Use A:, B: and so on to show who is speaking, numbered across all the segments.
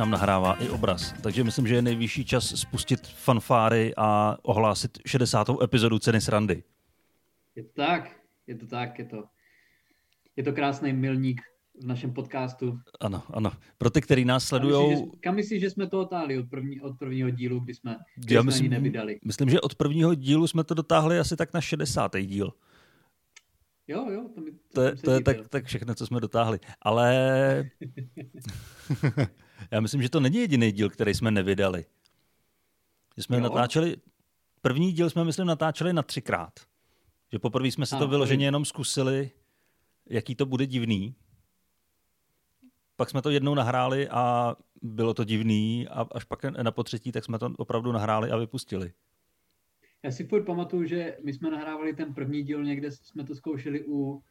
A: nám nahrává i obraz. Takže myslím, že je nejvyšší čas spustit fanfáry a ohlásit 60. epizodu Ceny srandy.
B: Je to tak, je to tak, je to, je to krásný milník v našem podcastu.
A: Ano, ano. Pro ty, kteří nás sledují.
B: Kam myslíš, že jsme to otáhli od, první, od prvního dílu, kdy jsme, kdy Já jsme myslím, ani nevydali?
A: Myslím, že od prvního dílu jsme to dotáhli asi tak na 60. díl.
B: Jo, jo, to, mi, to,
A: to, je, to je tak, tak všechno, co jsme dotáhli. Ale já myslím, že to není jediný díl, který jsme nevydali. Že jsme jo. natáčeli, první díl jsme, myslím, natáčeli na třikrát. Že poprvé jsme si A, to vyloženě jenom zkusili, jaký to bude divný. Pak jsme to jednou nahráli a bylo to divný a až pak na potřetí, tak jsme to opravdu nahráli a vypustili.
B: Já si furt pamatuju, že my jsme nahrávali ten první díl, někde jsme to zkoušeli u,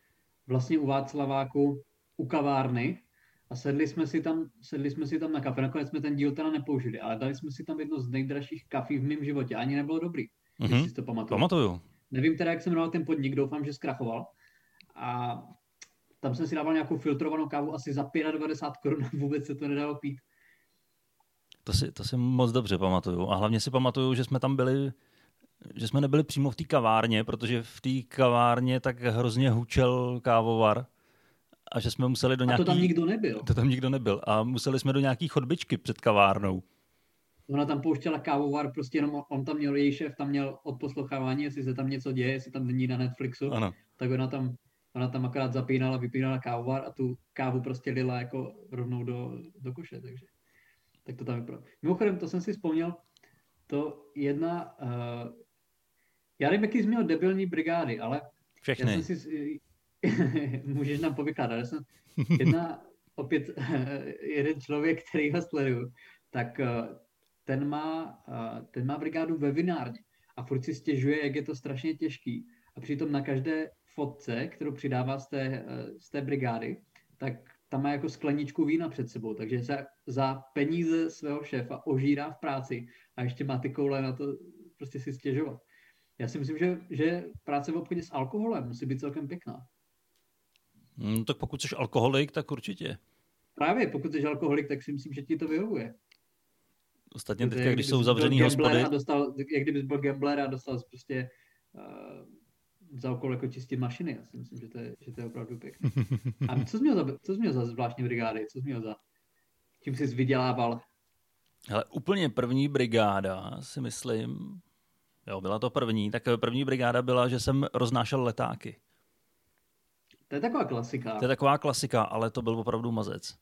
B: vlastně u Václaváku, u kavárny a sedli jsme si tam, sedli jsme si tam na kafe. Nakonec jsme ten díl teda nepoužili, ale dali jsme si tam jedno z nejdražších kafí v mém životě. Ani nebylo dobrý, mm-hmm. si to pamatuju.
A: Pamatuju.
B: Nevím teda, jak se jmenoval ten podnik, doufám, že zkrachoval. A tam jsem si dával nějakou filtrovanou kávu asi za 95 korun vůbec se to nedalo pít.
A: To si, to si moc dobře pamatuju. A hlavně si pamatuju, že jsme tam byli že jsme nebyli přímo v té kavárně, protože v té kavárně tak hrozně hučel kávovar a že jsme museli do nějaký...
B: A to tam nikdo nebyl.
A: To tam nikdo nebyl. A museli jsme do nějaký chodbičky před kavárnou.
B: Ona tam pouštěla kávovar, prostě jenom on tam měl, její šéf tam měl odposlouchávání, jestli se tam něco děje, jestli tam není na Netflixu,
A: ano.
B: tak ona tam, ona tam akorát zapínala, vypínala kávovar a tu kávu prostě lila jako rovnou do, do koše, takže tak to tam vypadalo. Mimochodem, to jsem si vzpomněl, to jedna, uh, já nevím, jaký jsi měl debilní brigády, ale
A: Všechny.
B: Já jsem si, můžeš nám povykládat. Já jsem jedna, opět jeden člověk, který ho sleduju, tak ten má, ten má brigádu ve vinárně a furt si stěžuje, jak je to strašně těžký. A přitom na každé fotce, kterou přidává z té, z té brigády, tak tam má jako skleničku vína před sebou, takže se za peníze svého šéfa ožírá v práci a ještě má ty koule na to prostě si stěžovat. Já si myslím, že, že práce v obchodě s alkoholem musí být celkem pěkná.
A: Hmm, tak pokud jsi alkoholik, tak určitě.
B: Právě, pokud jsi alkoholik, tak si myslím, že ti to vyhovuje.
A: Ostatně teďka, když jsou zavřený hospody...
B: A dostal, jak kdybys byl gambler a dostal prostě uh, za okolo jako čistit mašiny. Já si myslím, že to je, že to je opravdu pěkné. A co jsi měl za, co jsi měl za zvláštní brigády? Co jsi měl za... Čím jsi vydělával?
A: Ale úplně první brigáda, si myslím, jo, byla to první, tak první brigáda byla, že jsem roznášel letáky.
B: To je taková klasika.
A: To je taková klasika, ale to byl opravdu mazec.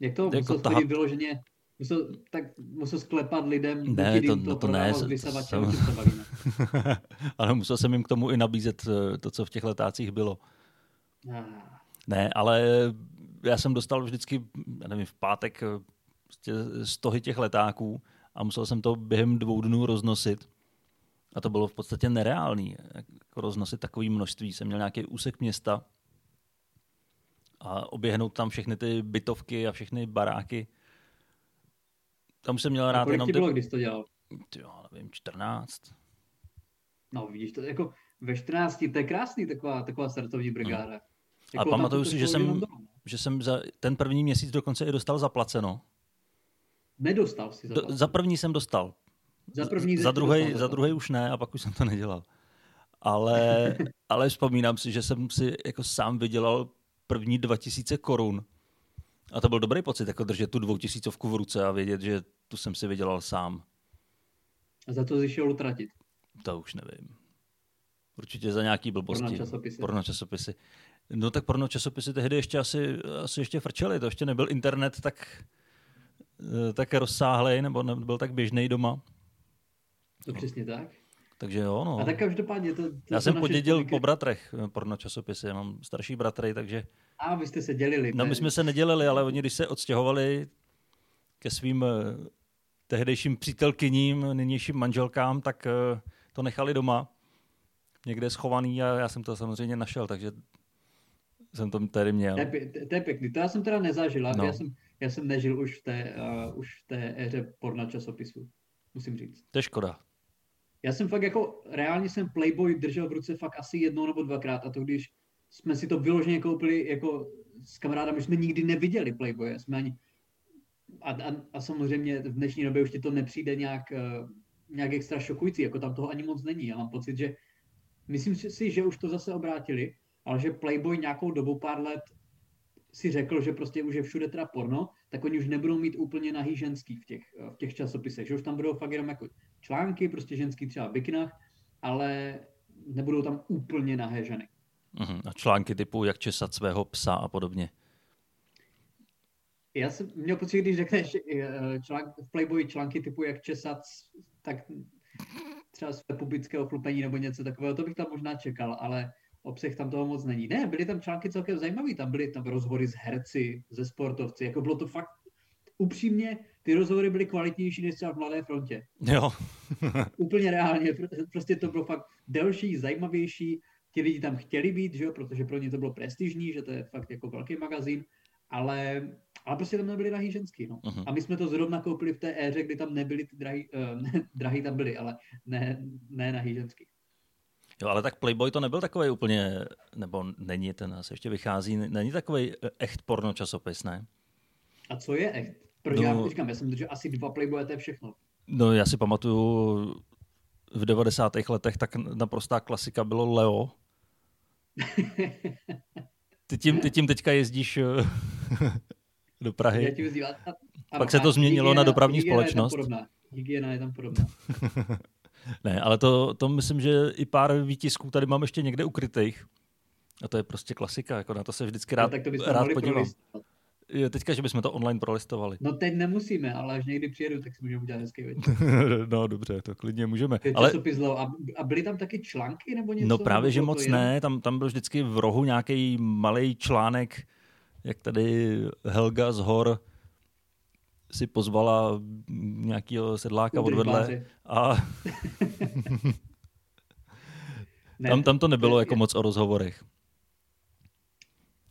B: Jak to jako musel tahat... vyloženě Musel, tak musel sklepat lidem,
A: ne, to, to, to ne, jsem... ale musel jsem jim k tomu i nabízet eh, to, co v těch letácích bylo. Ah. Ne, ale já jsem dostal vždycky, já nevím, v pátek eh, prostě stohy těch letáků a musel jsem to během dvou dnů roznosit. A to bylo v podstatě nereálný, jako roznosit takové množství. Jsem měl nějaký úsek města a oběhnout tam všechny ty bytovky a všechny baráky tam jsem měl rád
B: kolik jenom... bylo, ty... když to dělal?
A: Jo, nevím, 14.
B: No vidíš, to jako ve 14, to je krásný taková, taková startovní brigáda. Hmm.
A: Jako, a pamatuju si, že jsem, že jsem za ten první měsíc dokonce i dostal zaplaceno.
B: Nedostal si
A: Do, za první jsem dostal.
B: Za první
A: za druhý, za druhý už ne a pak už jsem to nedělal. Ale, ale vzpomínám si, že jsem si jako sám vydělal první 2000 korun a to byl dobrý pocit, jako držet tu dvoutisícovku v ruce a vědět, že tu jsem si vydělal sám.
B: A za to jsi šel utratit?
A: To už nevím. Určitě za nějaký blbosti.
B: Porno časopisy.
A: Porno časopisy. No tak porno časopisy tehdy ještě asi, asi ještě frčely. To ještě nebyl internet tak, eh, tak rozsáhlej, nebo nebyl tak běžný doma.
B: To přesně tak.
A: Takže jo, no.
B: A tak každopádně to... to
A: Já jsem podědil po bratrech eh, porno časopisy. Já mám starší bratry, takže
B: a vy jste se dělili.
A: No my jsme se nedělili, ale oni když se odstěhovali ke svým eh, tehdejším přítelkyním, nynějším manželkám, tak eh, to nechali doma, někde schovaný a já jsem to samozřejmě našel, takže jsem to tady měl.
B: To je, to je pěkný, to já jsem teda nezažil, no. já, jsem, já jsem nežil už v té, uh, už v té éře porna časopisu, musím říct.
A: To je škoda.
B: Já jsem fakt jako, reálně jsem Playboy držel v ruce fakt asi jednou nebo dvakrát a to když jsme si to vyloženě koupili jako s kamarádami, jsme nikdy neviděli Playboye, jsme ani a, a, a samozřejmě v dnešní době už ti to nepřijde nějak, uh, nějak extra šokující, jako tam toho ani moc není. Já mám pocit, že myslím si, že už to zase obrátili, ale že Playboy nějakou dobu, pár let si řekl, že prostě už je všude teda porno, tak oni už nebudou mít úplně nahý ženský v těch, v těch časopisech, že už tam budou fakt jenom jako články, prostě ženský třeba v bikinách, ale nebudou tam úplně nahé ženy.
A: Uh-huh. A články typu jak česat svého psa a podobně.
B: Já jsem měl pocit, když řekneš eh, článk, v Playboy články typu jak česat, tak třeba své publického chlupení nebo něco takového, to bych tam možná čekal, ale obsah tam toho moc není. Ne, byly tam články celkem zajímavé, tam byly tam rozhovory s herci, ze sportovci, jako bylo to fakt upřímně, ty rozhovory byly kvalitnější než třeba v Mladé frontě.
A: Jo.
B: Úplně reálně, prostě to bylo fakt delší, zajímavější, ti lidi tam chtěli být, že jo, protože pro ně to bylo prestižní, že to je fakt jako velký magazín, ale, ale prostě tam nebyly drahý ženský, no. Uh-huh. A my jsme to zrovna koupili v té éře, kdy tam nebyly ty drahý, uh, ne, drahý tam byly, ale ne, ne nahý ženský.
A: Jo, ale tak Playboy to nebyl takový úplně, nebo není, ten se ještě vychází, není takový eh, echt porno časopis, ne?
B: A co je echt? Proč no, já říkám, já jsem že asi dva Playboy, to je všechno.
A: No já si pamatuju v 90. letech tak naprostá klasika bylo Leo. Ty tím, ty tím teďka jezdíš eh, do Prahy. Já
B: tím jezdím, a,
A: a, Pak se to změnilo
B: hygiena,
A: na dopravní
B: hygiena
A: společnost.
B: Je hygiena je tam podobná.
A: ne, ale to, to myslím, že i pár výtisků tady mám ještě někde ukrytých. A to je prostě klasika, jako na to se vždycky rád, no, tak to rád podívám. Prolistovat. Teďka, že bychom to online prolistovali.
B: No teď nemusíme, ale až někdy přijedu, tak si můžeme udělat hezký večer.
A: no dobře, to klidně můžeme.
B: ale... A, a byly tam taky články nebo něco?
A: No právě, že moc ne, tam, tam byl vždycky v rohu nějaký malý článek, jak tady Helga z hor si pozvala nějakého sedláka od vedle a ne, tam, tam to nebylo jako moc o rozhovorech.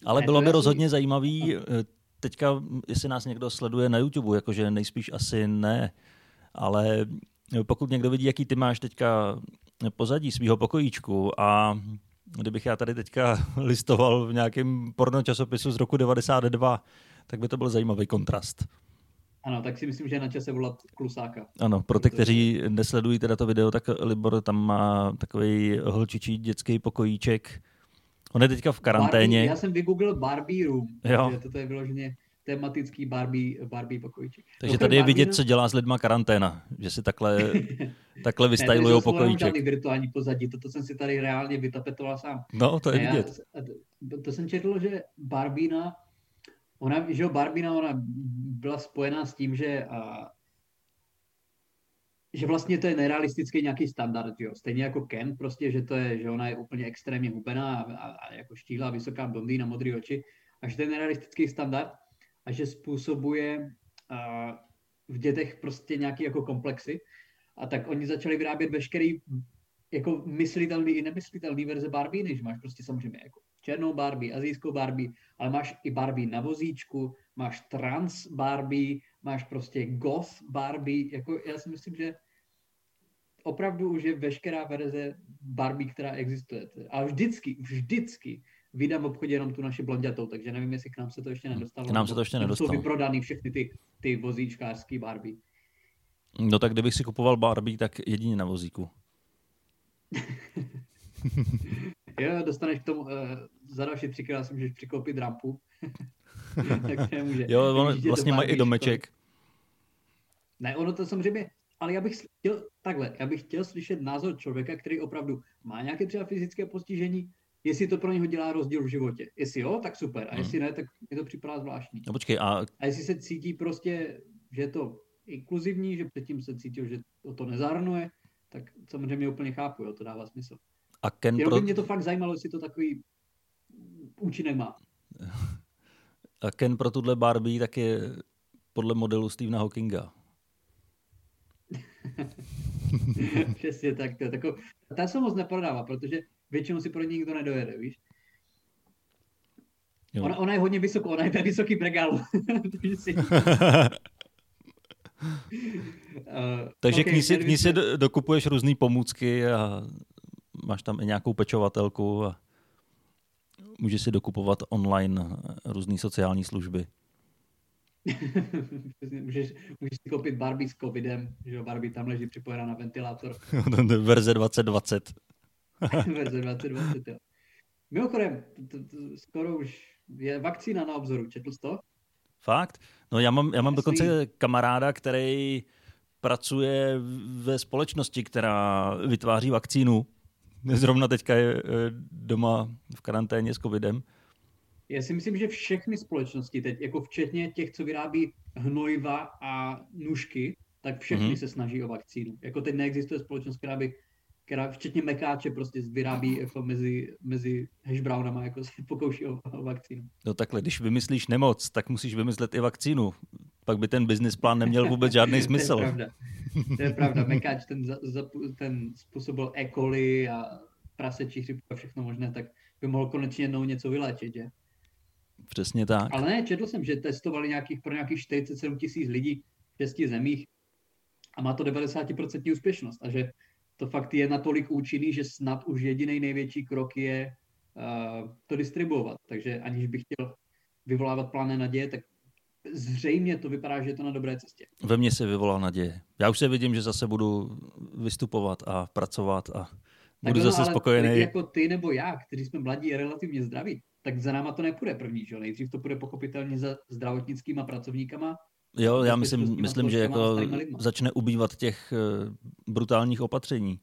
A: Ale ne, bylo by rozhodně zajímavý eh, teďka, jestli nás někdo sleduje na YouTube, jakože nejspíš asi ne, ale pokud někdo vidí, jaký ty máš teďka pozadí svého pokojíčku a kdybych já tady teďka listoval v nějakém porno časopisu z roku 92, tak by to byl zajímavý kontrast.
B: Ano, tak si myslím, že je na čase volat klusáka.
A: Ano, pro ty, kteří nesledují teda to video, tak Libor tam má takový holčičí dětský pokojíček, On je teďka v karanténě.
B: Barbie, já jsem vygooglil Barbie Room, jo. takže toto je vyloženě tematický Barbie, Barbie pokojíček.
A: Takže no, tady je vidět, co dělá s lidma karanténa, že si takhle, takhle vystajlujou pokojíček.
B: Ne, virtuální pozadí, toto jsem si tady reálně vytapetoval sám.
A: No, to je ne, vidět.
B: Já, to jsem četl, že Barbina, ona, že jo, Barbina, ona byla spojená s tím, že a, že vlastně to je nerealistický nějaký standard, jo. Stejně jako Ken, prostě, že to je, že ona je úplně extrémně hubená a, a, a jako štíhlá, vysoká blondýna, modré oči, a že to je nerealistický standard a že způsobuje uh, v dětech prostě nějaký jako komplexy. A tak oni začali vyrábět veškerý jako myslitelný i nemyslitelný verze Barbie, než máš prostě samozřejmě jako černou Barbie, azijskou Barbie, ale máš i Barbie na vozíčku, máš trans Barbie, máš prostě goth Barbie, jako já si myslím, že opravdu už je veškerá verze Barbie, která existuje. A vždycky, vždycky vydám v obchodě jenom tu naši blondětou, takže nevím, jestli k nám se to ještě nedostalo.
A: K nám se to ještě nedostalo.
B: Jsou vyprodaný všechny ty, ty vozíčkářský Barbie.
A: No tak kdybych si kupoval Barbie, tak jedině na vozíku.
B: jo, dostaneš k tomu, uh, za další třikrát si můžeš přikoupit rampu. tak nemůže.
A: Jo, on, vlastně mají i domeček.
B: Ne, ono to samozřejmě, ale já bych chtěl, takhle, já bych chtěl slyšet názor člověka, který opravdu má nějaké třeba fyzické postižení, jestli to pro něho dělá rozdíl v životě. Jestli jo, tak super. A hmm. jestli ne, tak mi to připadá zvláštní.
A: No počkej, a...
B: a jestli se cítí prostě, že je to inkluzivní, že předtím se cítil, že to, to nezahrnuje, tak samozřejmě úplně chápu, jo, to dává smysl.
A: A Ken
B: Jenom pro... by mě to fakt zajímalo, jestli to takový účinek má.
A: A Ken pro tuhle Barbie tak je podle modelu Stephena Hawkinga.
B: Přesně tak. To, tako, ta se moc neprodává, protože většinou si pro ní nikdo nedojede, víš? Ona, ona, je hodně vysoká, ona je ten vysoký bregálu.
A: Uh, Takže okay, k ní si, k ní si dokupuješ různé pomůcky a máš tam i nějakou pečovatelku a můžeš si dokupovat online různé sociální služby.
B: můžeš, můžeš si koupit Barbie s covidem, že Barbie tam leží připojená na ventilátor.
A: Verze 2020.
B: Verze 2020, jo. Mimochodem, to, to, skoro už je vakcína na obzoru, četl jsi to?
A: Fakt? No já mám, já mám dokonce kamaráda, který pracuje ve společnosti, která vytváří vakcínu. Zrovna teďka je eh, doma v karanténě s covidem.
B: Já si myslím, že všechny společnosti teď, jako včetně těch, co vyrábí hnojiva a nůžky, tak všechny mm-hmm. se snaží o vakcínu. Jako teď neexistuje společnost, která by která včetně mekáče prostě vyrábí jako mezi, mezi hashbrownama, jako se pokouší o, o vakcínu.
A: No takhle, když vymyslíš nemoc, tak musíš vymyslet i vakcínu. Pak by ten business plán neměl vůbec žádný smysl.
B: to je pravda. To je pravda. Mekáč ten, za, za, ten způsobil E. coli a prasečí chřipku a všechno možné, tak by mohl konečně jednou něco vyléčit, že?
A: Přesně tak.
B: Ale ne, četl jsem, že testovali nějakých, pro nějakých 47 tisíc lidí v šesti zemích a má to 90% úspěšnost a že to fakt je natolik účinný, že snad už jediný největší krok je uh, to distribuovat. Takže aniž bych chtěl vyvolávat plány naděje, tak zřejmě to vypadá, že je to na dobré cestě.
A: Ve mně se vyvolá naděje. Já už se vidím, že zase budu vystupovat a pracovat a budu tak zase ale spokojený.
B: Jako ty nebo já, kteří jsme mladí a relativně zdraví, tak za náma to nepůjde první, že Nejdřív to bude pochopitelně za zdravotnickýma pracovníkama,
A: Jo, já myslím, myslím že jako začne ubývat těch uh, brutálních opatření.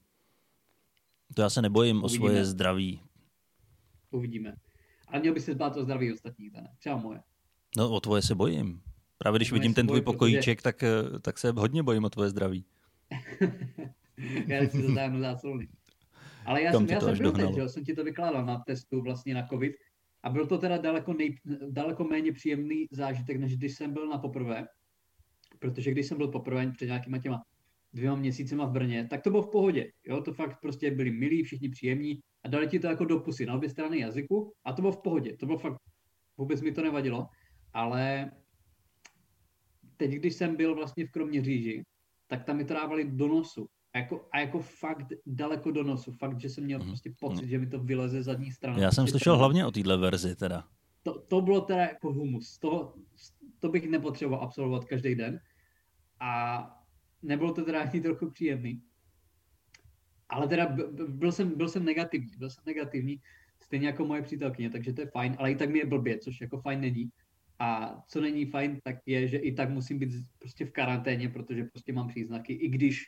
A: To já se nebojím Uvidíme. o svoje zdraví.
B: Uvidíme. Ale měl by se zbát o zdraví ostatních, ne? Třeba moje.
A: No, o tvoje se bojím. Právě když vidím ten tvůj bojím, pokojíček, protože... tak, eh, tak se hodně bojím o tvoje zdraví.
B: já si zatáhnu záclony. Ale já Kam jsem, já jsem byl teď, že jsem ti to vykládal na testu vlastně na covid a byl to teda daleko, nej, daleko méně příjemný zážitek, než když jsem byl na poprvé protože když jsem byl poprvé před nějakýma těma dvěma měsícema v Brně, tak to bylo v pohodě. Jo? To fakt prostě byli milí, všichni příjemní a dali ti to jako do pusy na obě strany jazyku a to bylo v pohodě. To bylo fakt, vůbec mi to nevadilo, ale teď, když jsem byl vlastně v Kroměříži, tak tam mi to dávali do nosu. A jako, a jako fakt daleko do nosu. Fakt, že jsem měl mm. prostě pocit, mm. že mi to vyleze zadní strana.
A: Já jsem slyšel hlavně o téhle verzi teda.
B: To, to bylo teda jako humus. To, to bych nepotřeboval absolvovat každý den. A nebylo to teda ani trochu příjemný. Ale teda byl jsem, byl jsem negativní, byl jsem negativní, stejně jako moje přítelkyně, takže to je fajn, ale i tak mi je blbě, což jako fajn není. A co není fajn, tak je, že i tak musím být prostě v karanténě, protože prostě mám příznaky, i když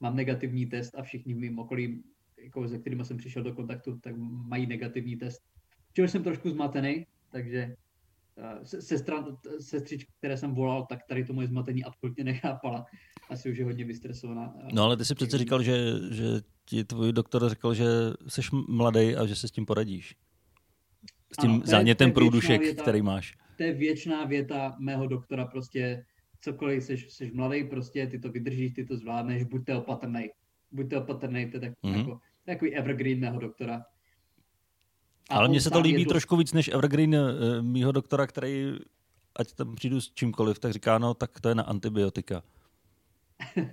B: mám negativní test a všichni v mým okolí, jako se kterými jsem přišel do kontaktu, tak mají negativní test. Čehož jsem trošku zmatený, takže sestra, sestřička, které jsem volal, tak tady to moje zmatení absolutně nechápala. Asi už je hodně vystresovaná.
A: No ale ty jsi přece říkal, že, že ti tvůj doktor řekl, že jsi mladý a že se s tím poradíš. S tím ano, zánětem průdušek, věta, který máš.
B: To je věčná věta mého doktora, prostě cokoliv, jsi, jsi mladý, prostě ty to vydržíš, ty to zvládneš, buďte opatrný. Buďte opatrný, to je tak, mm-hmm. jako, takový evergreen mého doktora.
A: Ale mně se to líbí dost... trošku víc než Evergreen uh, mýho doktora, který, ať tam přijdu s čímkoliv, tak říká, no tak to je na antibiotika.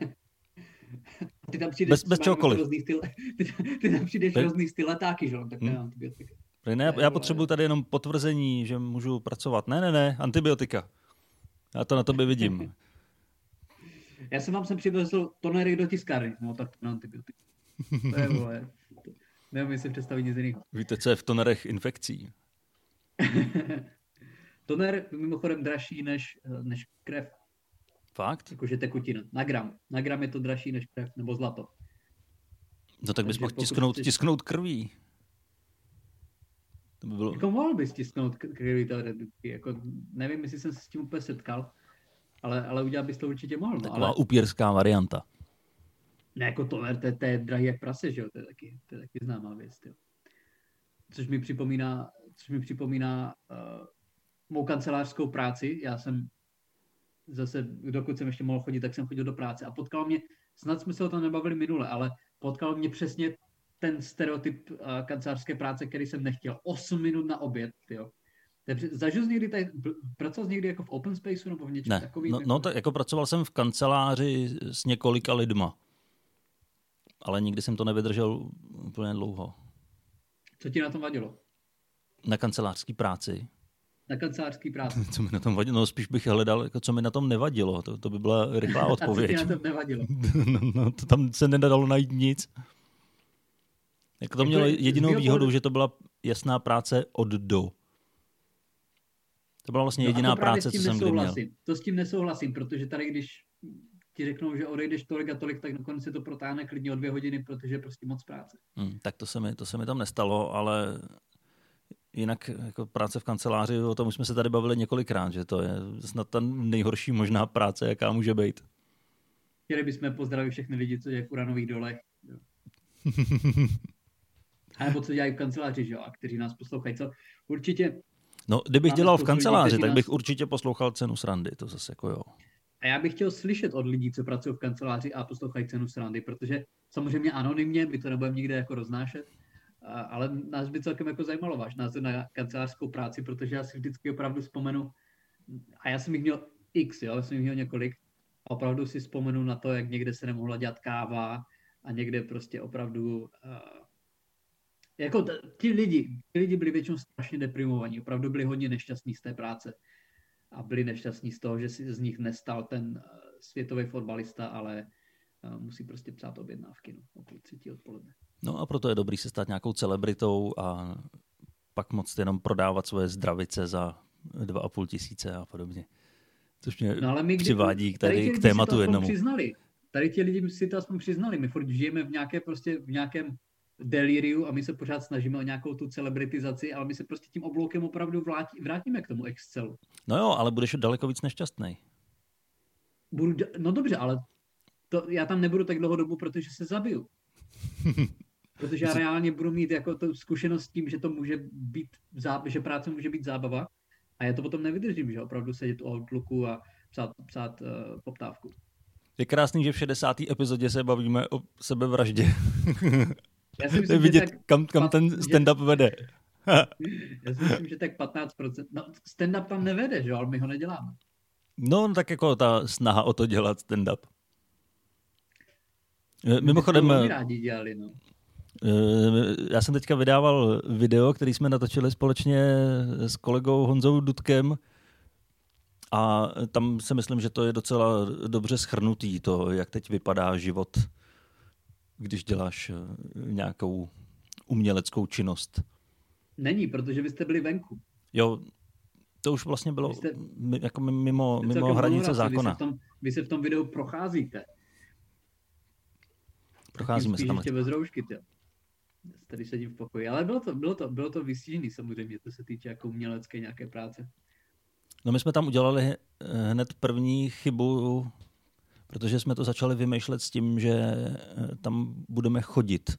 B: ty tam přijdeš
A: bez, bez čehokoliv.
B: Různý styl, ty, ty tam přijdeš Ty... různý styl letáky, že? tak to je hmm. antibiotika.
A: Ne, já, já potřebuji tady jenom potvrzení, že můžu pracovat. Ne, ne, ne, antibiotika. Já to na tobě vidím.
B: já jsem vám sem přivezl tonery do tiskárny, no tak na antibiotika. To je, vole, Neumím si představit nic jiného.
A: Víte, co je v tonerech infekcí?
B: Toner mimochodem dražší než, než krev.
A: Fakt?
B: Jakože tekutina. Na gram. Na gram je to dražší než krev nebo zlato.
A: No tak bys mohl tisknout, tisknout krví.
B: To by bylo... Jako mohl bys tisknout krví teoreticky. Jako, nevím, jestli jsem se s tím úplně setkal, ale, ale udělat bys to určitě mohl. No,
A: Taková
B: ale...
A: upírská varianta.
B: Ne, jako to, to, to je drahý jak prase, že jo, to je taky, to je taky známá věc, jo. Což mi připomíná, což mi připomíná uh, mou kancelářskou práci. Já jsem zase, dokud jsem ještě mohl chodit, tak jsem chodil do práce a potkal mě, snad jsme se o tom nebavili minule, ale potkal mě přesně ten stereotyp uh, kancelářské práce, který jsem nechtěl. 8 minut na oběd, jo. Zažil jsi někdy tady, pracoval jsi někdy jako v open spaceu nebo v něčem
A: ne.
B: takovým?
A: No, no, tak jako pracoval jsem v kanceláři s několika lidma ale nikdy jsem to nevydržel úplně dlouho.
B: Co ti na tom vadilo?
A: Na kancelářské práci.
B: na kancelářský práci.
A: Co mi na tom vadilo? No spíš bych hledal, jako co mi na tom nevadilo. To, to by byla rychlá odpověď.
B: A co ti na tom nevadilo?
A: no, no, to tam se nedalo najít nic. Jako to mělo jedinou výhodu, že to byla jasná práce od do. To byla vlastně no jediná práce, co jsem kdy měl.
B: To s tím nesouhlasím, protože tady, když ti řeknou, že odejdeš tolik a tolik, tak nakonec se to protáhne klidně o dvě hodiny, protože je prostě moc práce.
A: Hmm, tak to se, mi, to se mi tam nestalo, ale jinak jako práce v kanceláři, o tom už jsme se tady bavili několikrát, že to je snad ta nejhorší možná práce, jaká může být.
B: Chtěli bychom pozdravit všechny lidi, co dělají v uranových dolech. A nebo co dělají v kanceláři, že jo, a kteří nás poslouchají. Co? Určitě.
A: No, kdybych dělal v kanceláři, tak bych nás... určitě poslouchal cenu srandy, to zase jako jo.
B: A já bych chtěl slyšet od lidí, co pracují v kanceláři a poslouchají cenu srandy, protože samozřejmě anonymně, my to nebudeme nikde jako roznášet, ale nás by celkem jako zajímalo váš názor na kancelářskou práci, protože já si vždycky opravdu vzpomenu, a já jsem jich měl x, jo, já jsem jich měl několik, a opravdu si vzpomenu na to, jak někde se nemohla dělat káva a někde prostě opravdu uh, jako t- ti lidi, ti lidi byli většinou strašně deprimovaní, opravdu byli hodně nešťastní z té práce a byli nešťastní z toho, že si z nich nestal ten uh, světový fotbalista, ale uh, musí prostě psát objednávky no, o půl třetí odpoledne.
A: No a proto je dobrý se stát nějakou celebritou a pak moc jenom prodávat svoje zdravice za dva a půl tisíce a podobně. Což mě no, ale my, přivádí k, tady, k tématu jednomu.
B: Přiznali. Tady ti lidi si to aspoň přiznali. My furt žijeme v, nějaké prostě, v nějakém deliriu a my se pořád snažíme o nějakou tu celebritizaci, ale my se prostě tím obloukem opravdu vrátí, vrátíme k tomu Excelu.
A: No jo, ale budeš daleko víc nešťastný.
B: Budu, no dobře, ale to, já tam nebudu tak dlouho dobu, protože se zabiju. Protože já reálně budu mít jako tu zkušenost s tím, že to může být, že práce může být zábava a já to potom nevydržím, že opravdu sedět u Outlooku a psát, psát uh, poptávku.
A: Je krásný, že v 60. epizodě se bavíme o sebevraždě.
B: Já si myslím,
A: vidět, tak kam, kam ten stand-up vede.
B: já si myslím, že tak 15%. No, stand-up tam nevede, že ale my ho neděláme.
A: No, tak jako ta snaha o to dělat stand-up. Mimochodem...
B: My rádi dělali, no.
A: Eh, já jsem teďka vydával video, který jsme natočili společně s kolegou Honzou Dudkem a tam si myslím, že to je docela dobře schrnutý, to, jak teď vypadá život, když děláš eh, nějakou uměleckou činnost.
B: Není, protože vy jste byli venku.
A: Jo, to už vlastně bylo jste, jako mimo, mimo hranice zákona.
B: Vy se, v tom, vy se v tom videu procházíte.
A: Procházíme se tam.
B: Ještě bez roušky, tě tady sedím v pokoji. Ale bylo to, bylo to, bylo to vystížený samozřejmě, to se týče jako umělecké nějaké práce.
A: No my jsme tam udělali eh, hned první chybu, protože jsme to začali vymýšlet s tím, že eh, tam budeme chodit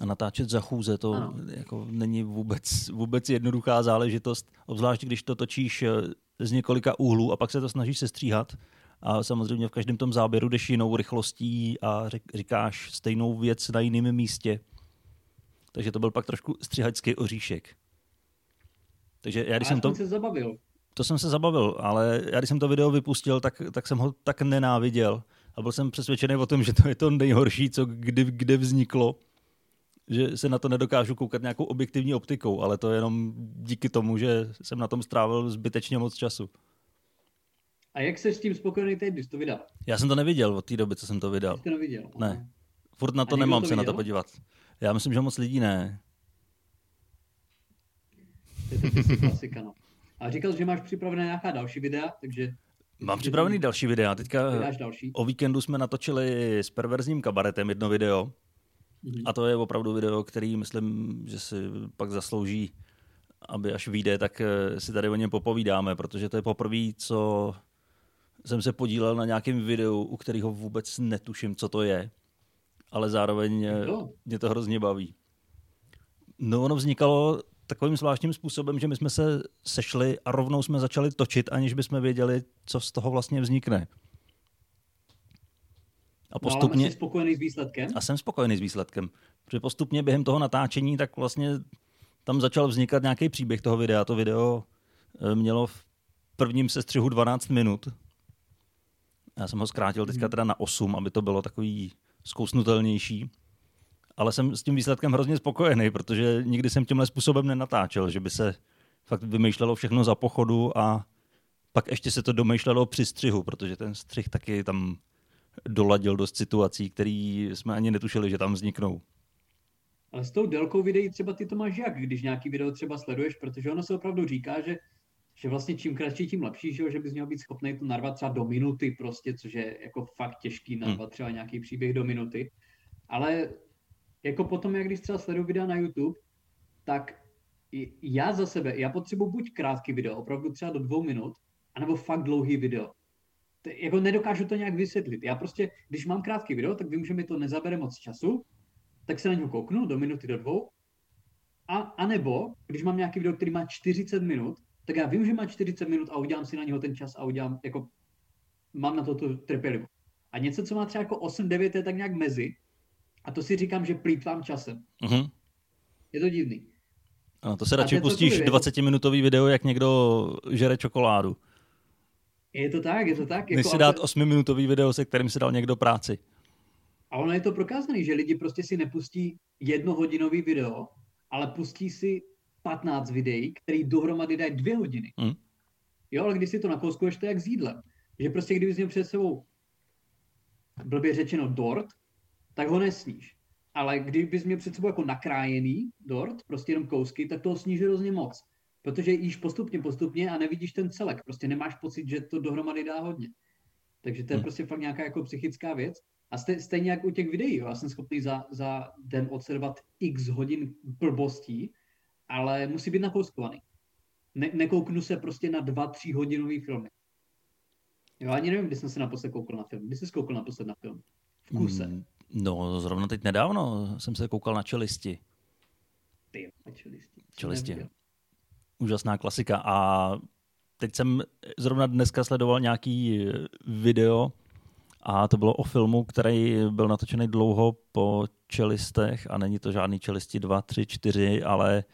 A: a natáčet za chůze. To ano. jako není vůbec, vůbec jednoduchá záležitost, obzvlášť když to točíš eh, z několika úhlů a pak se to snažíš sestříhat. A samozřejmě v každém tom záběru jdeš jinou rychlostí a říkáš stejnou věc na jiném místě. Takže to byl pak trošku střihačský oříšek. Takže já, když jsem to...
B: se zabavil.
A: To jsem se zabavil, ale já když jsem to video vypustil, tak, tak jsem ho tak nenáviděl. A byl jsem přesvědčený o tom, že to je to nejhorší, co kdy, kde vzniklo. Že se na to nedokážu koukat nějakou objektivní optikou, ale to je jenom díky tomu, že jsem na tom strávil zbytečně moc času.
B: A jak jsi s tím spokojený teď, když to vydal?
A: Já jsem to neviděl od té doby, co jsem to vydal.
B: Jsi to neviděl?
A: Ne. Furt na to nemám to se na to podívat. Já myslím, že moc lidí ne.
B: To je to klasika, no. A říkal, že máš připravené nějaká další videa, takže...
A: Mám připravený další videa. Teďka
B: další.
A: o víkendu jsme natočili s perverzním kabaretem jedno video. Mm-hmm. A to je opravdu video, který myslím, že si pak zaslouží, aby až vyjde, tak eh, si tady o něm popovídáme, protože to je poprvé, co jsem se podílel na nějakém videu, u kterého vůbec netuším, co to je ale zároveň no. mě to hrozně baví. No ono vznikalo takovým zvláštním způsobem, že my jsme se sešli a rovnou jsme začali točit, aniž bychom věděli, co z toho vlastně vznikne.
B: A postupně... No, ale jsi spokojený s výsledkem?
A: A jsem spokojený s výsledkem. Protože postupně během toho natáčení tak vlastně tam začal vznikat nějaký příběh toho videa. To video eh, mělo v prvním sestřihu 12 minut. Já jsem ho zkrátil teďka hmm. teda na 8, aby to bylo takový zkousnutelnější. Ale jsem s tím výsledkem hrozně spokojený, protože nikdy jsem tímhle způsobem nenatáčel, že by se fakt vymýšlelo všechno za pochodu a pak ještě se to domýšlelo při střihu, protože ten střih taky tam doladil dost situací, které jsme ani netušili, že tam vzniknou.
B: Ale s tou délkou videí třeba ty to máš jak, když nějaký video třeba sleduješ, protože ono se opravdu říká, že, že vlastně čím kratší, tím lepší, že, že bys měl být schopný to narvat třeba do minuty prostě, což je jako fakt těžký narvat hmm. třeba nějaký příběh do minuty. Ale jako potom, jak když třeba sleduju videa na YouTube, tak já za sebe, já potřebuji buď krátký video, opravdu třeba do dvou minut, anebo fakt dlouhý video. To, jako nedokážu to nějak vysvětlit. Já prostě, když mám krátký video, tak vím, že mi to nezabere moc času, tak se na něho kouknu do minuty, do dvou. A, a nebo, když mám nějaký video, který má 40 minut, tak já vím, že má 40 minut a udělám si na něho ten čas a udělám, jako, mám na to tu trpělivost. A něco, co má třeba jako 8-9, je tak nějak mezi. A to si říkám, že plýtvám časem. Uh-huh. Je to divný.
A: A to se radši pustíš 20-minutový video, jak někdo žere čokoládu.
B: Je to tak, je to tak.
A: Než jako si dát 8-minutový video, se kterým si dal někdo práci.
B: A ono je to prokázané, že lidi prostě si nepustí jednohodinový video, ale pustí si 15 videí, který dohromady dají dvě hodiny. Hmm. Jo, ale když si to nakouskuješ, to je jak s jídlem. Že prostě kdybys měl před sebou blbě řečeno dort, tak ho nesníš. Ale kdybys měl před sebou jako nakrájený dort, prostě jenom kousky, tak toho sníš hrozně moc. Protože jíš postupně, postupně a nevidíš ten celek. Prostě nemáš pocit, že to dohromady dá hodně. Takže to je hmm. prostě fakt nějaká jako psychická věc. A stejně jak u těch videí, jo. já jsem schopný za, za den odsledovat x hodin blbostí, ale musí být nakouskovaný. Ne, nekouknu se prostě na dva, tři hodinový filmy. Jo, ani nevím, kdy jsem se naposled koukal na film. Kdy jsi koukal naposled na film? V kuse. Mm,
A: no, zrovna teď nedávno jsem se koukal na čelisti.
B: Ty, na čelisti.
A: Čelisti. Úžasná klasika. A teď jsem zrovna dneska sledoval nějaký video, a to bylo o filmu, který byl natočený dlouho po čelistech a není to žádný čelisti 2, 3, 4, ale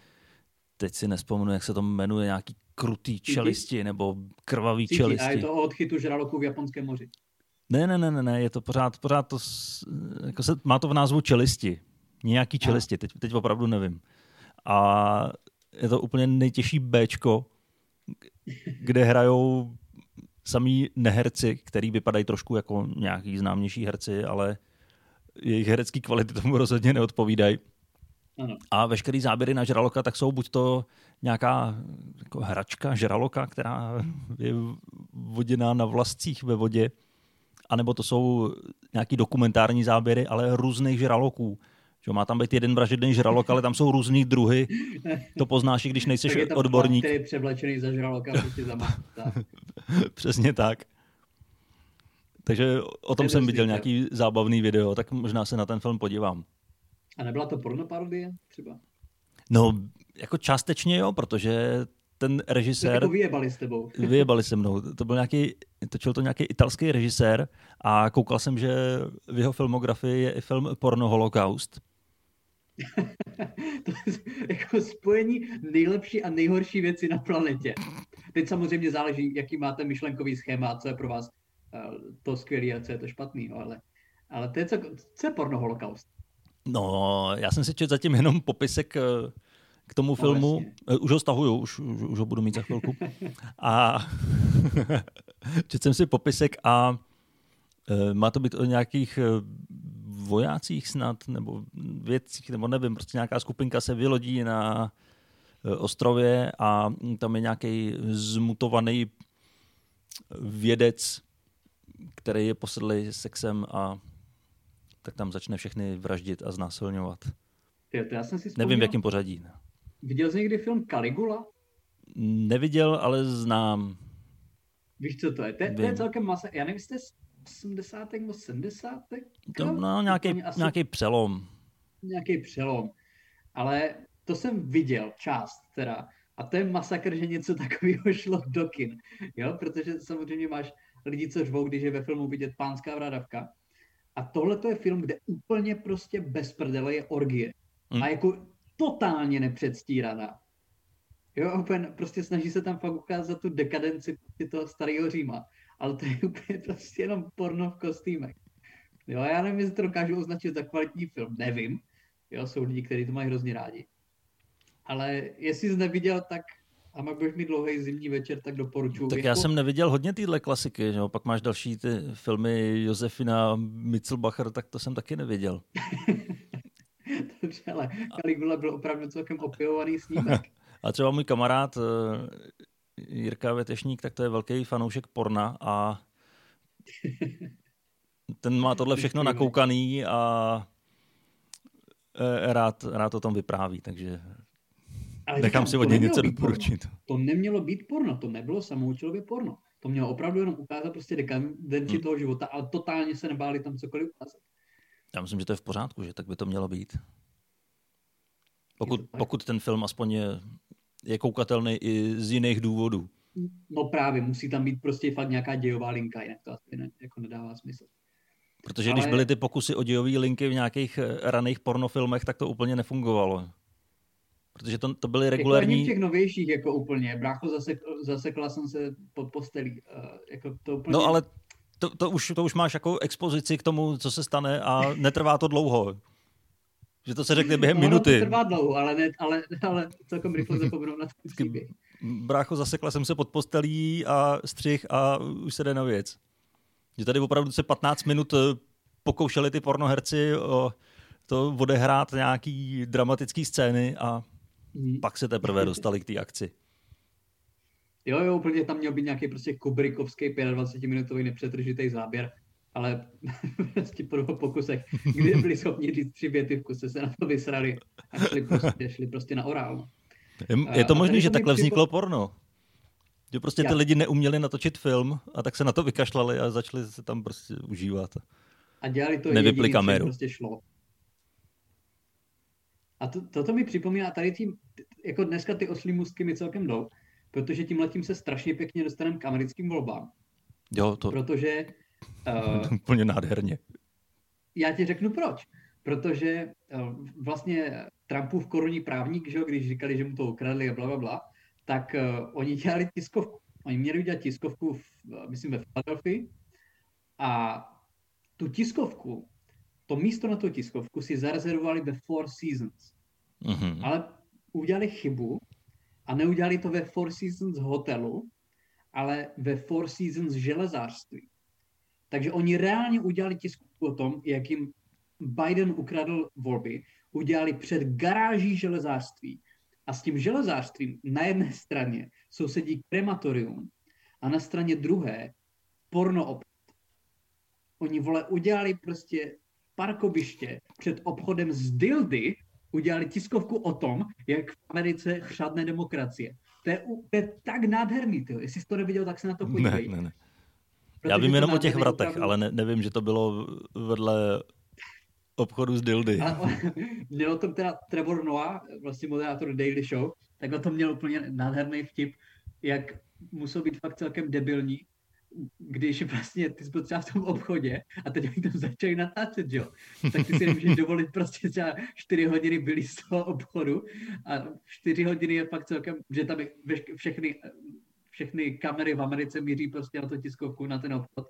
A: teď si nespomenu, jak se to jmenuje, nějaký krutý čelisti nebo krvavý Cítí, čelisti. A
B: je to o odchytu žraloků v Japonském moři.
A: Ne, ne, ne, ne, ne, je to pořád, pořád to, jako se, má to v názvu čelisti. Nějaký čelisti, teď, teď opravdu nevím. A je to úplně nejtěžší Bčko, kde hrajou samý neherci, který vypadají trošku jako nějaký známější herci, ale jejich herecký kvality tomu rozhodně neodpovídají. Ano. A veškerý záběry na žraloka tak jsou buď to nějaká jako hračka žraloka, která je voděná na vlastcích ve vodě, anebo to jsou nějaký dokumentární záběry, ale různých žraloků. Že má tam být jeden vražedný žralok, ale tam jsou různý druhy. To poznáš, i když nejsi odborník.
B: Který je převlečený za žraloka, prostě za
A: Přesně tak. Takže o tom jsem viděl nějaký zábavný video, tak možná se na ten film podívám.
B: A nebyla to pornoparodie třeba?
A: No, jako částečně jo, protože ten režisér... Jako
B: vyjebali s tebou.
A: vyjebali se mnou. To byl nějaký, točil to nějaký italský režisér a koukal jsem, že v jeho filmografii je i film Porno Holocaust.
B: to je jako spojení nejlepší a nejhorší věci na planetě. Teď samozřejmě záleží, jaký máte myšlenkový schéma a co je pro vás uh, to skvělé a co je to špatný, no, ale, ale to je co, co je porno holokaust?
A: No, já jsem si četl zatím jenom popisek eh, k tomu no, filmu. Jasně. Už ho stahuju, už, už, už ho budu mít za chvilku. A četl jsem si popisek a uh, má to být o nějakých vojácích snad, nebo vědcích, nebo nevím, prostě nějaká skupinka se vylodí na e, ostrově a tam je nějaký zmutovaný vědec, který je posedlý sexem a tak tam začne všechny vraždit a znásilňovat.
B: Já jsem si
A: Nevím, v jakém pořadí.
B: Viděl jsi někdy film Caligula?
A: Neviděl, ale znám.
B: Víš, co to je? To, to je celkem masa. Já nevím, jestli 80. nebo 70.
A: To, no, nějaký, asi... nějaký přelom.
B: Nějaký přelom. Ale to jsem viděl, část teda. A to je masakr, že něco takového šlo do kin. Jo? Protože samozřejmě máš lidi, co řvou, když je ve filmu vidět pánská vrádavka. A tohle to je film, kde úplně prostě bez prdele je orgie. Hmm. A jako totálně nepředstíraná. Jo, úplně prostě snaží se tam fakt ukázat tu dekadenci toho starého Říma ale to je úplně prostě jenom porno v kostýmech. Jo, já nevím, jestli to dokážu označit za kvalitní film, nevím. Jo, jsou lidi, kteří to mají hrozně rádi. Ale jestli jsi neviděl, tak a pak budeš mít dlouhý zimní večer, tak doporučuji.
A: Tak jako... já jsem neviděl hodně tyhle klasiky, že jo? pak máš další ty filmy Josefina Mitzelbacher, tak to jsem taky neviděl.
B: Dobře, ale Caligula byl opravdu celkem opilovaný snímek.
A: a třeba můj kamarád eh, Jirka Vetešník, tak to je velký fanoušek porna a ten má tohle všechno nakoukaný a eh, rád, rád o tom vypráví, takže ale Nechám říkám, si od něj něco doporučit.
B: To nemělo být porno, to nebylo samoučelově porno. To mělo opravdu jenom ukázat prostě dekadenci hmm. toho života, ale totálně se nebáli tam cokoliv ukázat.
A: Já myslím, že to je v pořádku, že tak by to mělo být. Pokud, pokud ten film aspoň je, je koukatelný i z jiných důvodů.
B: No právě, musí tam být prostě fakt nějaká dějová linka, jinak to asi ne, jako nedává smysl.
A: Protože Ale... když byly ty pokusy o dějové linky v nějakých eh, raných pornofilmech, tak to úplně nefungovalo. Protože to, to byly regulární...
B: Jako v těch novějších jako úplně. Brácho, zasek, zasekla jsem se pod postelí. Uh, jako to úplně...
A: No ale to, to, už, to už máš jako expozici k tomu, co se stane a netrvá to dlouho. Že to se řekne během no, minuty.
B: To trvá dlouho, ale, ne, ale, ale celkem rychle zapomenu na ten příběh.
A: Brácho, zasekla jsem se pod postelí a střih a už se jde na věc. Že tady opravdu se 15 minut eh, pokoušeli ty pornoherci o to odehrát nějaký dramatický scény a Hmm. Pak se teprve dostali k té akci.
B: Jo, jo, úplně tam měl být nějaký prostě Kubrickovský 25-minutový nepřetržitý záběr, ale prostě po dvou pokusech, kdy byli schopni říct tři věty v kuse, se na to vysrali a šli prostě, šli prostě na orál.
A: Je, je to možné, že takhle vzniklo porno? Že prostě ty lidi neuměli natočit film a tak se na to vykašlali a začali se tam prostě užívat.
B: A dělali to Nevypli jediný, kameru. prostě šlo. A to, toto mi připomíná tady tím, jako dneska ty oslí můstky mi celkem jdou, protože tím letím se strašně pěkně dostaneme k americkým volbám.
A: Jo, to...
B: Protože...
A: Uh, úplně nádherně.
B: Já ti řeknu proč. Protože uh, vlastně Trumpův korunní právník, že, když říkali, že mu to ukradli a bla, bla, bla, tak uh, oni dělali tiskovku. Oni měli udělat tiskovku, v, myslím, ve Philadelphii a tu tiskovku to místo na tu tiskovku si zarezervovali ve Four Seasons. Mm-hmm. Ale udělali chybu a neudělali to ve Four Seasons hotelu, ale ve Four Seasons železářství. Takže oni reálně udělali tiskovku o tom, jak jim Biden ukradl volby, udělali před garáží železářství. A s tím železářstvím na jedné straně sousedí krematorium a na straně druhé porno obchod. Oni vole udělali prostě parkoviště před obchodem z Dildy udělali tiskovku o tom, jak v Americe chřadne demokracie. To je, to je tak nádherný, tyjo. jestli jsi to neviděl, tak se na to podívej.
A: Ne, ne, ne. Já vím jenom o těch vratech, opravdu... ale ne, nevím, že to bylo vedle obchodu z Dildy.
B: měl o tom teda Trevor Noah, vlastně moderátor Daily Show, tak o tom měl úplně nádherný vtip, jak musel být fakt celkem debilní, když vlastně ty jsi byl třeba v tom obchodě a teď oni tam začali natáčet, jo, tak ty si nemůžeš dovolit prostě třeba 4 hodiny byli z toho obchodu a 4 hodiny je fakt celkem, že tam všechny, všechny kamery v Americe míří prostě na to tiskovku, na ten obchod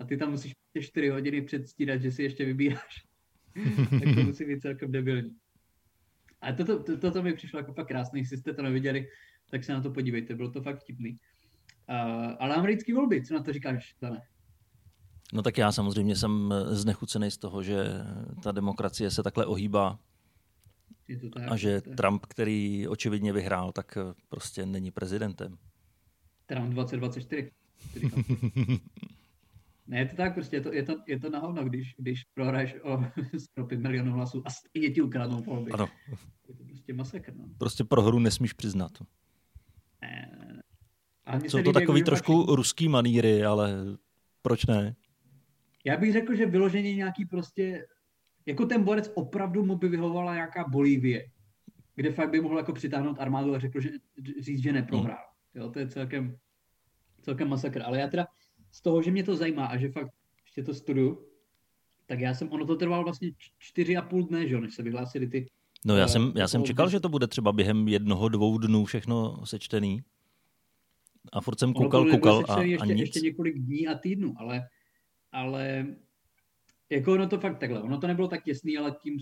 B: a ty tam musíš 4 hodiny předstírat, že si ještě vybíráš. tak to musí být celkem debilní. A toto, to, to, to mi přišlo jako fakt krásný, jestli jste to neviděli, tak se na to podívejte, bylo to fakt vtipný. Uh, ale americké volby, co na to říkáš, Dane?
A: No tak já samozřejmě jsem znechucený z toho, že ta demokracie se takhle ohýbá tak, a že to Trump, který očividně vyhrál, tak prostě není prezidentem.
B: Trump 2024. ne, je to tak, prostě je to, je to, je to na hovno, když, když prohraješ o 105 milionů hlasů a stejně ti ukradnou volby. Ano. Je to prostě masakr. No.
A: Prostě prohru nesmíš přiznat.
B: Ne, ne,
A: jsou to takový trošku vaši... ruský maníry, ale proč ne?
B: Já bych řekl, že vyloženě nějaký prostě, jako ten borec opravdu mu by vyhovovala nějaká Bolívie, kde fakt by mohl jako přitáhnout armádu a řekl, že, říct, že neprohrál. Hmm. Jo, to je celkem, celkem masakr. Ale já teda z toho, že mě to zajímá a že fakt ještě to studuju, tak já jsem, ono to trvalo vlastně čtyři a půl dne, že než se vyhlásili ty
A: No já jsem, já jsem čekal, že to bude třeba během jednoho, dvou dnů všechno sečtený. A furt jsem koukal, koukal a,
B: ještě,
A: a nic.
B: ještě několik dní a týdnů, ale, ale jako ono to fakt takhle, ono to nebylo tak těsný, ale tím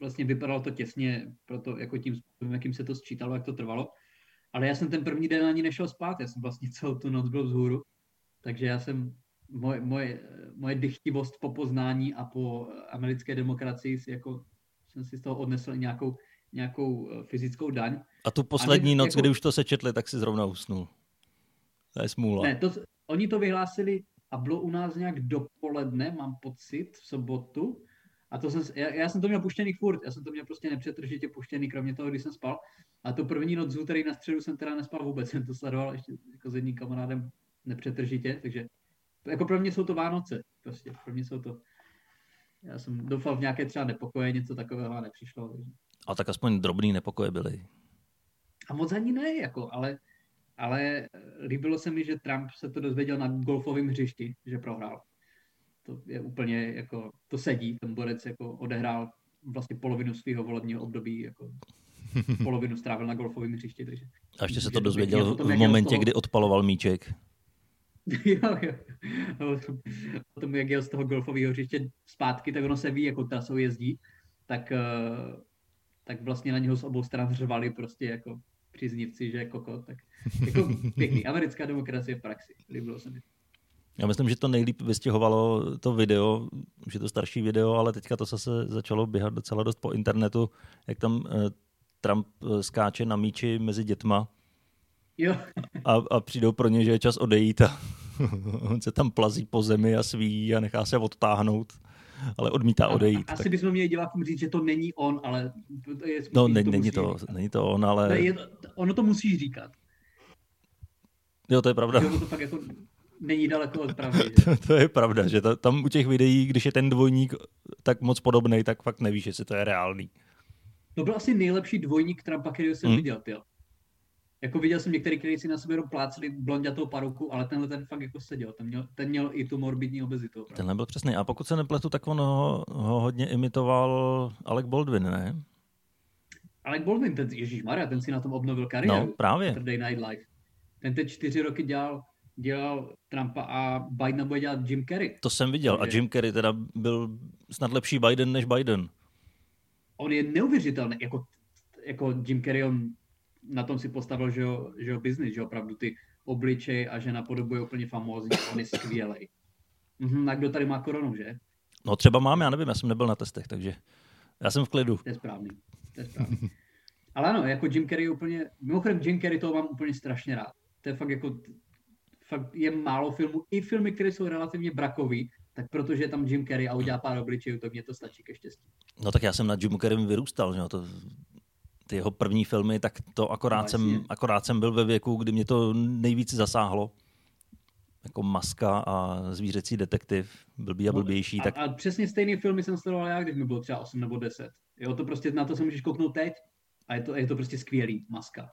B: vlastně vypadalo to těsně, proto jako tím způsobem, jakým se to sčítalo, jak to trvalo. ale já jsem ten první den ani nešel spát, já jsem vlastně celou tu noc byl vzhůru, takže já jsem, moje, moje, moje dychtivost po poznání a po americké demokracii si jako, jsem si z toho odnesl nějakou, nějakou eh, fyzickou daň.
A: A tu poslední a noc, jako... kdy už to sečetli, tak si zrovna usnul. To je smůla.
B: Ne, to, oni to vyhlásili a bylo u nás nějak dopoledne, mám pocit, v sobotu. A to jsem, já, já jsem to měl puštěný furt, já jsem to měl prostě nepřetržitě puštěný, kromě toho, když jsem spal. A tu první noc který na středu jsem teda nespal vůbec, jsem to sledoval ještě jako s jedním kamarádem nepřetržitě, takže jako pro mě jsou to Vánoce, prostě pro mě jsou to, já jsem doufal v nějaké třeba nepokoje, něco takového a nepřišlo. Takže.
A: A tak aspoň drobný nepokoje byly.
B: A moc ani ne, jako, ale ale líbilo se mi, že Trump se to dozvěděl na golfovém hřišti, že prohrál. To je úplně jako, to sedí, ten borec jako odehrál vlastně polovinu svého volebního období, jako polovinu strávil na golfovém hřišti. Takže,
A: A ještě se to dozvěděl v momentě, kdy odpaloval míček.
B: jo, jo. Potom, jak jel z toho golfového hřiště zpátky, tak ono se ví, jako trasou jezdí, tak, eh, tak vlastně na něho z obou stran řvali prostě jako příznivci, že koko, tak jako pěkný. Americká demokracie v praxi. Líbilo se mi.
A: Já myslím, že to nejlíp vystěhovalo to video, už je to starší video, ale teďka to zase začalo běhat docela dost po internetu, jak tam eh, Trump eh, skáče na míči mezi dětma
B: jo.
A: a, a přijdou pro ně, že je čas odejít a on se tam plazí po zemi a sví a nechá se odtáhnout ale odmítá odejít.
B: A, asi tak... bychom měli divákům říct, že to není on, ale...
A: To je, no, ne, to není, to, není to on, ale...
B: Ne, je to, ono to musí říkat.
A: Jo, to je pravda.
B: ono to fakt jako není daleko od pravdy.
A: to, to je pravda, že to, tam u těch videí, když je ten dvojník tak moc podobný, tak fakt nevíš, jestli to je reálný.
B: To byl asi nejlepší dvojník Trumpa, který jsem hmm. viděl, ty. Jako viděl jsem některý, kteří si na sebe jenom pláceli blondětou paruku, ale tenhle ten fakt jako seděl. Ten měl, ten měl i tu morbidní obezitu. Opravdu.
A: Tenhle byl přesný. A pokud se nepletu, tak on ho, ho hodně imitoval Alec Baldwin, ne?
B: Alec Baldwin, ten, Ježíš Maria, ten si na tom obnovil kariéru.
A: No, právě.
B: Saturday Night Live. Ten teď čtyři roky dělal, dělal Trumpa a Biden bude dělat Jim Carrey.
A: To jsem viděl. Takže... A Jim Carrey teda byl snad lepší Biden než Biden.
B: On je neuvěřitelný. Jako, jako Jim Carrey, on na tom si postavil, že jo, že jo business, že opravdu ty obličej a že na podobu je úplně famózní, on je skvělej. Mhm, a kdo tady má koronu, že?
A: No třeba mám, já nevím, já jsem nebyl na testech, takže já jsem v klidu.
B: To je správný, to je správný. Ale ano, jako Jim Carrey úplně, mimochodem Jim Carrey toho mám úplně strašně rád. To je fakt jako, fakt je málo filmů, i filmy, které jsou relativně brakový, tak protože je tam Jim Carrey a udělá pár obličejů, tak mě to stačí ke štěstí.
A: No tak já jsem na Jim Carrey vyrůstal, že? to ty jeho první filmy, tak to akorát, no, jsem, akorát jsem byl ve věku, kdy mě to nejvíc zasáhlo. Jako Maska a Zvířecí detektiv, blbý a no, blbější. Tak...
B: a, a, přesně stejný filmy jsem sledoval já, když mi bylo třeba 8 nebo 10. Jo, to prostě na to se můžeš kouknout teď a je to, je to prostě skvělý, Maska.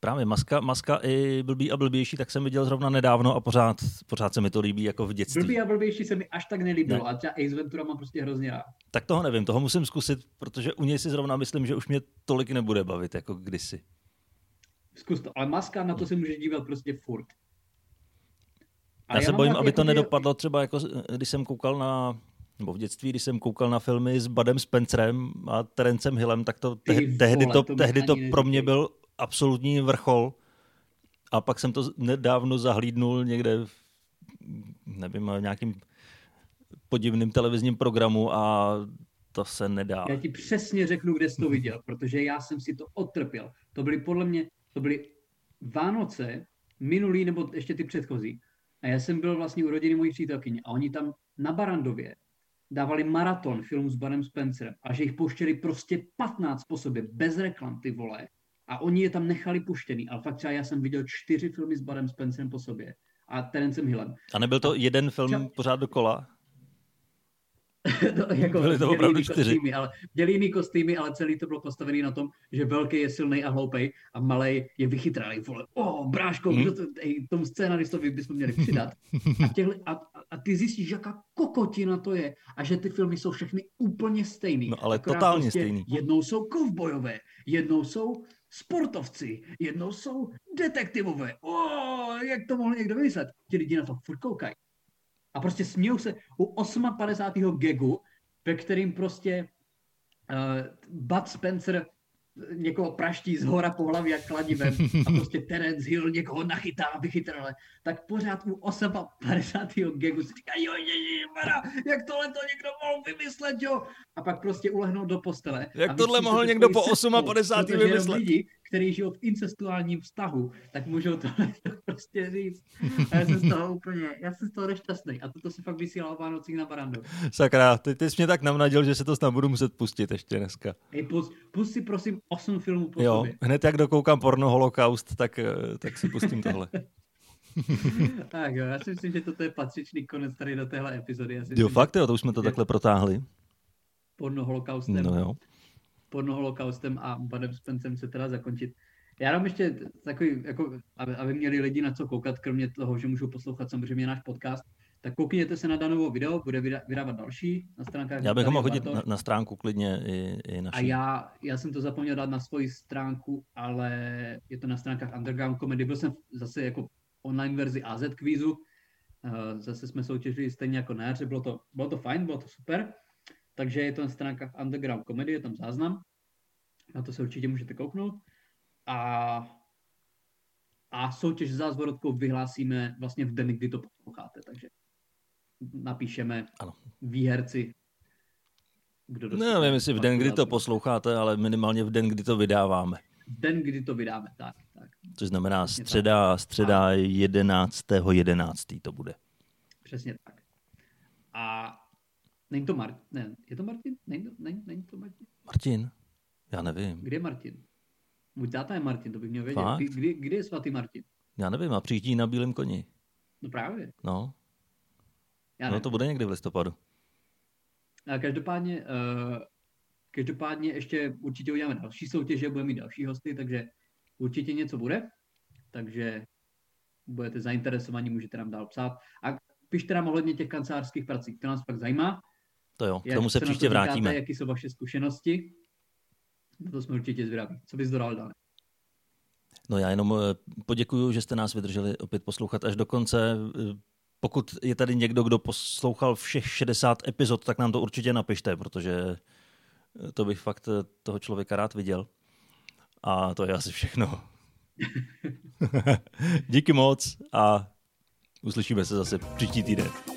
A: Právě Maska, Maska i Blbý a blbější, tak jsem viděl zrovna nedávno a pořád, pořád se mi to líbí jako v dětství.
B: Blbý a blbější se mi až tak nelíbilo ne. a třeba Ace Ventura mám prostě hrozně rád.
A: Tak toho nevím, toho musím zkusit, protože u něj si zrovna myslím, že už mě tolik nebude bavit jako kdysi.
B: Zkus to, ale Maska na to se může dívat prostě furt.
A: A já, já se bojím, aby to jako nedopadlo třeba jako, když jsem koukal na nebo v dětství, když jsem koukal na filmy s Badem Spencerem a Terencem Hillem, tak to te- tehdy, vole, to, to tehdy to pro mě byl absolutní vrchol. A pak jsem to nedávno zahlídnul někde v, nevím, v nějakým podivným televizním programu a to se nedá.
B: Já ti přesně řeknu, kde jsi to viděl, protože já jsem si to odtrpěl. To byly podle mě, to byly Vánoce, minulý nebo ještě ty předchozí. A já jsem byl vlastně u rodiny mojí přítelkyně a oni tam na Barandově dávali maraton film s Barem Spencerem a že jich pouštěli prostě 15 po sobě, bez reklam, ty vole. A oni je tam nechali puštěný. Ale fakt třeba já jsem viděl čtyři filmy s Barem Spencerem po sobě a Terencem Hillem.
A: A nebyl to jeden film třeba... pořád dokola?
B: to, jako, Byly to opravdu čtyři. Kostýmy, ale, měli jiný kostýmy, ale celý to bylo postavený na tom, že velký je silný a hloupej a malý je vychytralý. Vole, o, oh, bráško, hmm. to, ej, tomu scénaristovi bychom měli přidat. A, těhle, a, a, ty zjistíš, jaká kokotina to je a že ty filmy jsou všechny úplně stejný.
A: No ale totálně prostě stejný.
B: Jednou jsou kovbojové, jednou jsou sportovci, jednou jsou detektivové. O, jak to mohl někdo vymyslet? Ti lidi na to furt koukají. A prostě smějou se u 58. gegu, ve kterým prostě uh, Bud Spencer někoho praští z hora po hlavě jak kladivem a prostě Terence Hill někoho nachytá a vychytrale, tak pořád u 58. gagu si říká, jo, ježišmara, jak tohle to někdo mohl vymyslet, jo. A pak prostě ulehnout do postele.
A: Jak tohle mohl někdo po 58. vymyslet?
B: Lidi, kteří žijou v incestuálním vztahu, tak můžou to prostě říct. A já jsem z toho úplně, já jsem z toho nešťastný. A toto se fakt vysílalo o Vánocích na Barandu.
A: Sakra, ty, ty jsi mě tak navnadil, že se to snad budu muset pustit ještě dneska.
B: Hej, pust, pust si prosím osm filmů po
A: jo,
B: sobě.
A: hned jak dokoukám porno holokaust, tak, eh, tak si pustím tohle.
B: tak jo, já si myslím, že toto je patřičný konec tady do téhle epizody. Já si
A: jo, myslím, fakt jo, to už jsme to takhle protáhli.
B: Porno holokaustem.
A: No jo
B: porno holokaustem a Badem Spencem se teda zakončit. Já dám ještě takový, jako, aby, aby měli lidi na co koukat, kromě toho, že můžou poslouchat samozřejmě náš podcast, tak koukněte se na danou video, bude vydávat další na stránkách.
A: Já bych mohl hodit na, na, stránku klidně i, i naší.
B: A já, já jsem to zapomněl dát na svoji stránku, ale je to na stránkách Underground Comedy. Byl jsem zase jako online verzi AZ kvízu, eh, zase jsme soutěžili stejně jako na jaře, bylo to, bylo to fajn, bylo to super. Takže je to na stránkách Underground Comedy, je tam záznam. Na to se určitě můžete kouknout. A, a soutěž s zázvorotkou vyhlásíme vlastně v den, kdy to posloucháte. Takže napíšeme ano. výherci,
A: kdo dostane. Ne, nevím, jestli v den, kdy to posloucháte, ale minimálně v den, kdy to vydáváme.
B: V den, kdy to vydáme, tak. tak.
A: Což znamená středa, středa 11. 11. to bude.
B: Přesně tak. A Není to Martin? Ne, je to Martin? Není to, není, není to Martin?
A: Martin? Já nevím.
B: Kde je Martin? Můj táta je Martin, to bych měl vědět. Kdy, kdy, kdy je svatý Martin?
A: Já nevím, a přijítí na bílém koni.
B: No právě.
A: No. Já no to bude někdy v listopadu.
B: A každopádně, uh, každopádně ještě určitě uděláme další soutěže, budeme mít další hosty, takže určitě něco bude. Takže budete zainteresovaní, můžete nám dál psát. A pište nám ohledně těch kancelářských prací, to nás pak zajímá.
A: To jo, k tomu se příště vrátíme.
B: Jaký jsou vaše zkušenosti? To jsme určitě zvědaví. Co bys dodal, dále?
A: No já jenom eh, poděkuju, že jste nás vydrželi opět poslouchat až do konce. Eh, pokud je tady někdo, kdo poslouchal všech 60 epizod, tak nám to určitě napište, protože eh, to bych fakt toho člověka rád viděl. A to je asi všechno. Díky moc a uslyšíme se zase příští týden.